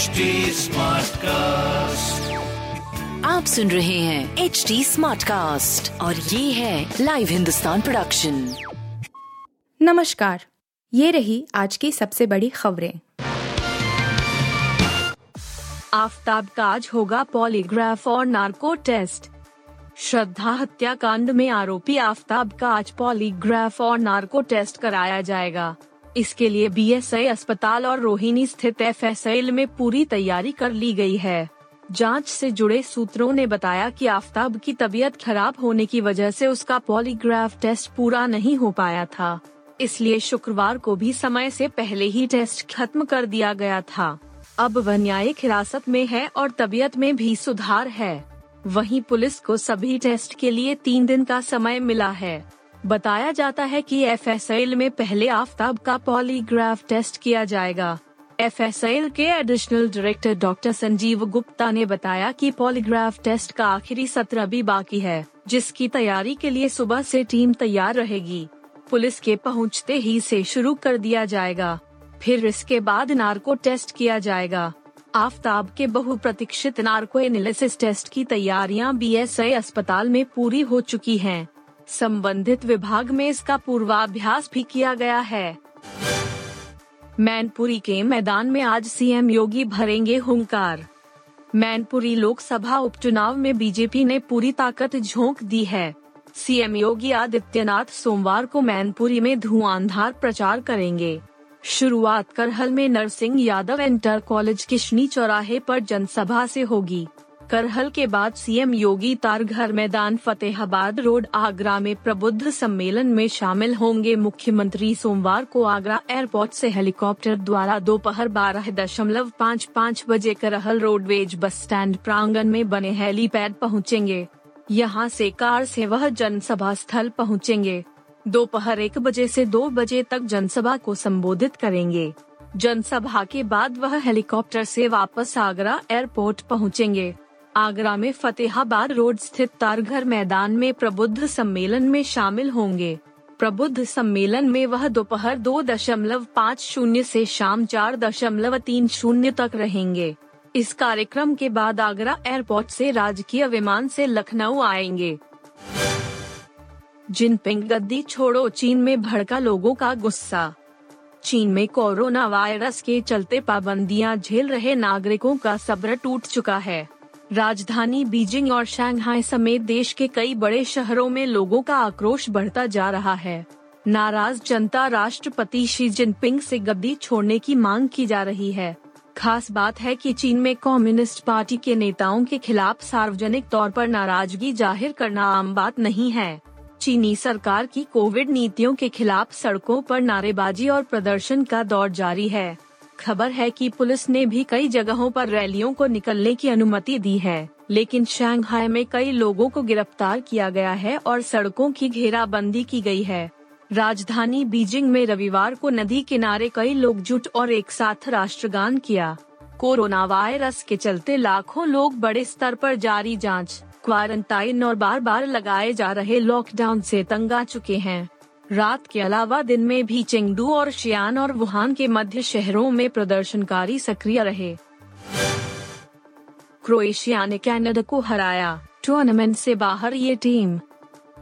HD cast आप सुन रहे हैं एच डी स्मार्ट कास्ट और ये है लाइव हिंदुस्तान प्रोडक्शन नमस्कार ये रही आज की सबसे बड़ी खबरें। आफ्ताब का आज होगा पॉलीग्राफ और नार्को टेस्ट। श्रद्धा हत्याकांड में आरोपी आफ्ताब का आज पॉलीग्राफ और नार्को टेस्ट कराया जाएगा। इसके लिए बीएसआई अस्पताल और रोहिणी स्थित एफ़ में पूरी तैयारी कर ली गई है। जाँच से जुड़े सूत्रों ने बताया कि आफ्ताब की तबीयत खराब होने की वजह से उसका पॉलीग्राफ टेस्ट पूरा नहीं हो पाया था। इसलिए शुक्रवार को भी समय से पहले ही टेस्ट खत्म कर दिया गया था। अब वह न्यायिक हिरासत में है और तबीयत में भी सुधार है। वहीं पुलिस को सभी टेस्ट के लिए तीन दिन का समय मिला है। बताया जाता है कि एफएसएल में पहले आफ्ताब का पॉलीग्राफ टेस्ट किया जाएगा। एफएसएल के additional director doctor Sanjeev Gupta ने बताया कि पॉलीग्राफ टेस्ट का आखिरी सत्र अभी बाकी है, जिसकी तैयारी के लिए सुबह से टीम तैयार रहेगी। पुलिस के पहुँचते ही से शुरू कर दिया जाएगा। फिर इसके बाद नार्को टेस्ट किया जाएगा। आफ्ताब के बहुप्रतीक्षित नार्को एनालिसिस टेस्ट की तैयारियाँ बीएसआई अस्पताल में पूरी हो चुकी हैं। संबंधित विभाग में इसका पूर्वाभ्यास भी किया गया है। मैनपुरी के मैदान में आज सीएम योगी भरेंगे हुंकार। मैनपुरी लोकसभा उपचुनाव में बीजेपी ने पूरी ताकत झोंक दी है। सीएम योगी आदित्यनाथ सोमवार को मैनपुरी में धुआंधार प्रचार करेंगे। शुरुआत करहल में नरसिंह यादव इंटर कॉलेज किशनी चौराहे पर जनसभा से होगी। करहल के बाद सीएम योगी तारघर मैदान फतेहाबाद रोड आगरा में प्रबुद्ध सम्मेलन में शामिल होंगे मुख्यमंत्री सोमवार को आगरा एयरपोर्ट से हेलीकॉप्टर द्वारा दोपहर बारह दशमलव पाँच पाँच बजे करहल रोडवेज़ बस स्टैंड प्रांगण में बने हेलीपैड पहुँचेंगे। यहाँ से कार से वह जनसभा स्थल पहुँचेंगे। दोपहर एक बजे से दो बजे तक जनसभा को संबोधित करेंगे। जनसभा के बाद वह हेलीकॉप्टर से वापस आगरा एयरपोर्ट पहुँचेंगे। आगरा में फतेहाबाद रोड स्थित तारघर मैदान में प्रबुद्ध सम्मेलन में शामिल होंगे। प्रबुद्ध सम्मेलन में वह दोपहर दो दशमलव पाँच शून्य ऐसी शाम चार दशमलव तीन शून्य तक रहेंगे। इस कार्यक्रम के बाद आगरा एयरपोर्ट से राजकीय विमान से लखनऊ आएँगे। जिनपिंग गद्दी छोड़ो, चीन में भड़का लोगों का गुस्सा। चीन में कोरोना वायरस के चलते पाबंदियाँ झेल रहे नागरिकों का सब्र टूट चुका है। राजधानी बीजिंग और शंघाई समेत देश के कई बड़े शहरों में लोगों का आक्रोश बढ़ता जा रहा है। नाराज़ जनता राष्ट्रपति शी जिनपिंग से गद्दी छोड़ने की मांग की जा रही है। खास बात है कि चीन में कम्युनिस्ट पार्टी के नेताओं के खिलाफ सार्वजनिक तौर पर नाराज़गी ज़ाहिर करना आम बात नहीं है। चीनी सरकार की कोविड नीतियों के खिलाफ सड़कों पर नारेबाजी और प्रदर्शन का दौर जारी है। खबर है कि पुलिस ने भी कई जगहों पर रैलियों को निकलने की अनुमति दी है लेकिन शंघाई में कई लोगों को गिरफ़्तार किया गया है और सड़कों की घेराबंदी की गई है। राजधानी बीजिंग में रविवार को नदी किनारे कई लोग जुट और एक साथ राष्ट्रगान किया। कोरोना वायरस के चलते लाखों लोग बड़े स्तर पर जारी जाँच, क्वारंटाइन और बार बार लगाए जा रहे लॉकडाउन से तंग आ चुके हैं। रात के अलावा दिन में भी चेंगडू और शियान और वुहान के मध्य शहरों में प्रदर्शनकारी सक्रिय रहे। क्रोएशिया ने कनाडा को हराया। टूर्नामेंट से बाहर ये टीम।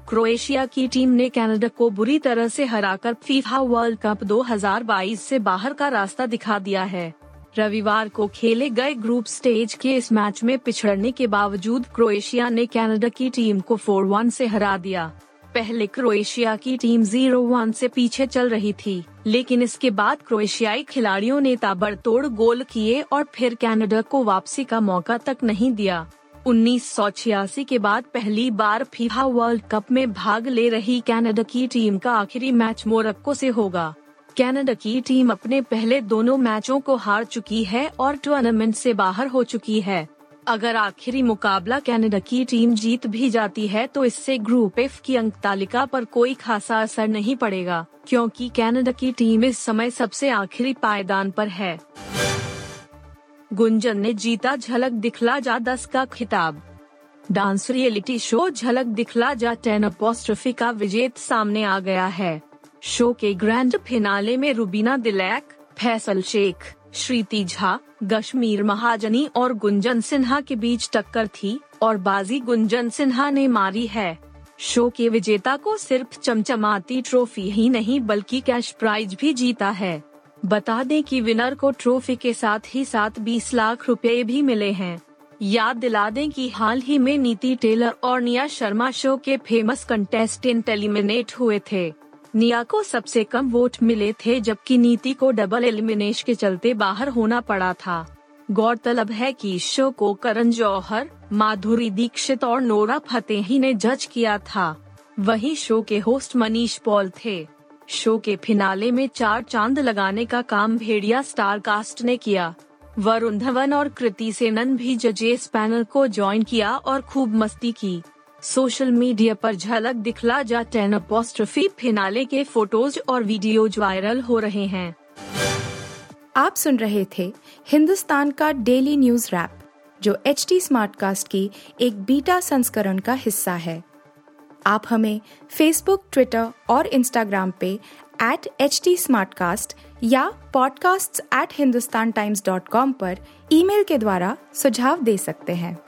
क्रोएशिया की टीम ने कनाडा को बुरी तरह से हराकर फीफा वर्ल्ड कप 2022 से बाहर का रास्ता दिखा दिया है। रविवार को खेले गए ग्रुप स्टेज के इस मैच में पिछड़ने के बावजूद क्रोएशिया ने कनाडा की टीम को 4-1 से हरा दिया। पहले क्रोएशिया की टीम ज़ीरो वन से पीछे चल रही थी, लेकिन इसके बाद क्रोएशियाई खिलाड़ियों ने ताबड़तोड़ गोल किए और फिर कनाडा को वापसी का मौका तक नहीं दिया। उन्नीस सौ छियासी के बाद पहली बार फीफा वर्ल्ड कप में भाग ले रही कनाडा की टीम का आखिरी मैच मोरक्को से होगा। कनाडा की टीम अपने पहले दोनों मैचों को हार चुकी है और टूर्नामेंट से बाहर हो चुकी है। अगर आखिरी मुकाबला कनाडा की टीम जीत भी जाती है तो इससे ग्रुप एफ़ की अंक तालिका पर कोई खासा असर नहीं पड़ेगा, क्योंकि कनाडा की टीम इस समय सबसे आखिरी पायदान पर है। गुंजन ने जीता झलक दिखला जा दस का खिताब। डांस रियलिटी शो झलक दिखला जा टेन अपोस्ट्रफी का विजेत सामने आ गया है। शो के ग्रैंड फिनाले में रुबीना दिलैक, फैसल शेख श्रीति झा कश्मीर महाजनी और गुंजन सिन्हा के बीच टक्कर थी और बाजी गुंजन सिन्हा ने मारी है। शो के विजेता को सिर्फ़ चमचमाती ट्रॉफी ही नहीं बल्कि कैश प्राइज भी जीता है। बता दें कि विनर को ट्रॉफी के साथ ही साथ 20 लाख रुपए भी मिले हैं। याद दिला दें कि हाल ही में नीति टेलर और निया शर्मा शो के फ़ेमस कंटेस्टेंट एलिमिनेट हुए थे। निया को सबसे कम वोट मिले थे जबकि नीति को डबल एलिमिनेशन के चलते बाहर होना पड़ा था। गौरतलब है कि शो को करण जौहर, माधुरी दीक्षित और नोरा फतेही ने जज किया था। वही शो के होस्ट मनीष पॉल थे। शो के फिनाले में चार चाँद लगाने का काम भेड़िया स्टार कास्ट ने किया। वरुण धवन और कृति सेनन भी जजेस पैनल को ज्वाइन किया और खूब मस्ती की। सोशल मीडिया पर Jhalak Dikhla Jaa ten apostrophe finale के फ़ोटोज़ और वीडियोज़ वायरल हो रहे हैं। आप सुन रहे थे हिंदुस्तान का डेली न्यूज़ रैप, जो एच टी स्मार्टकास्ट की एक बीटा संस्करण का हिस्सा है। आप हमें फेसबुक ट्विटर और इंस्टाग्राम पे एट एच टी या podcasts@hindustantimes.com पर ईमेल के द्वारा सुझाव दे सकते हैं।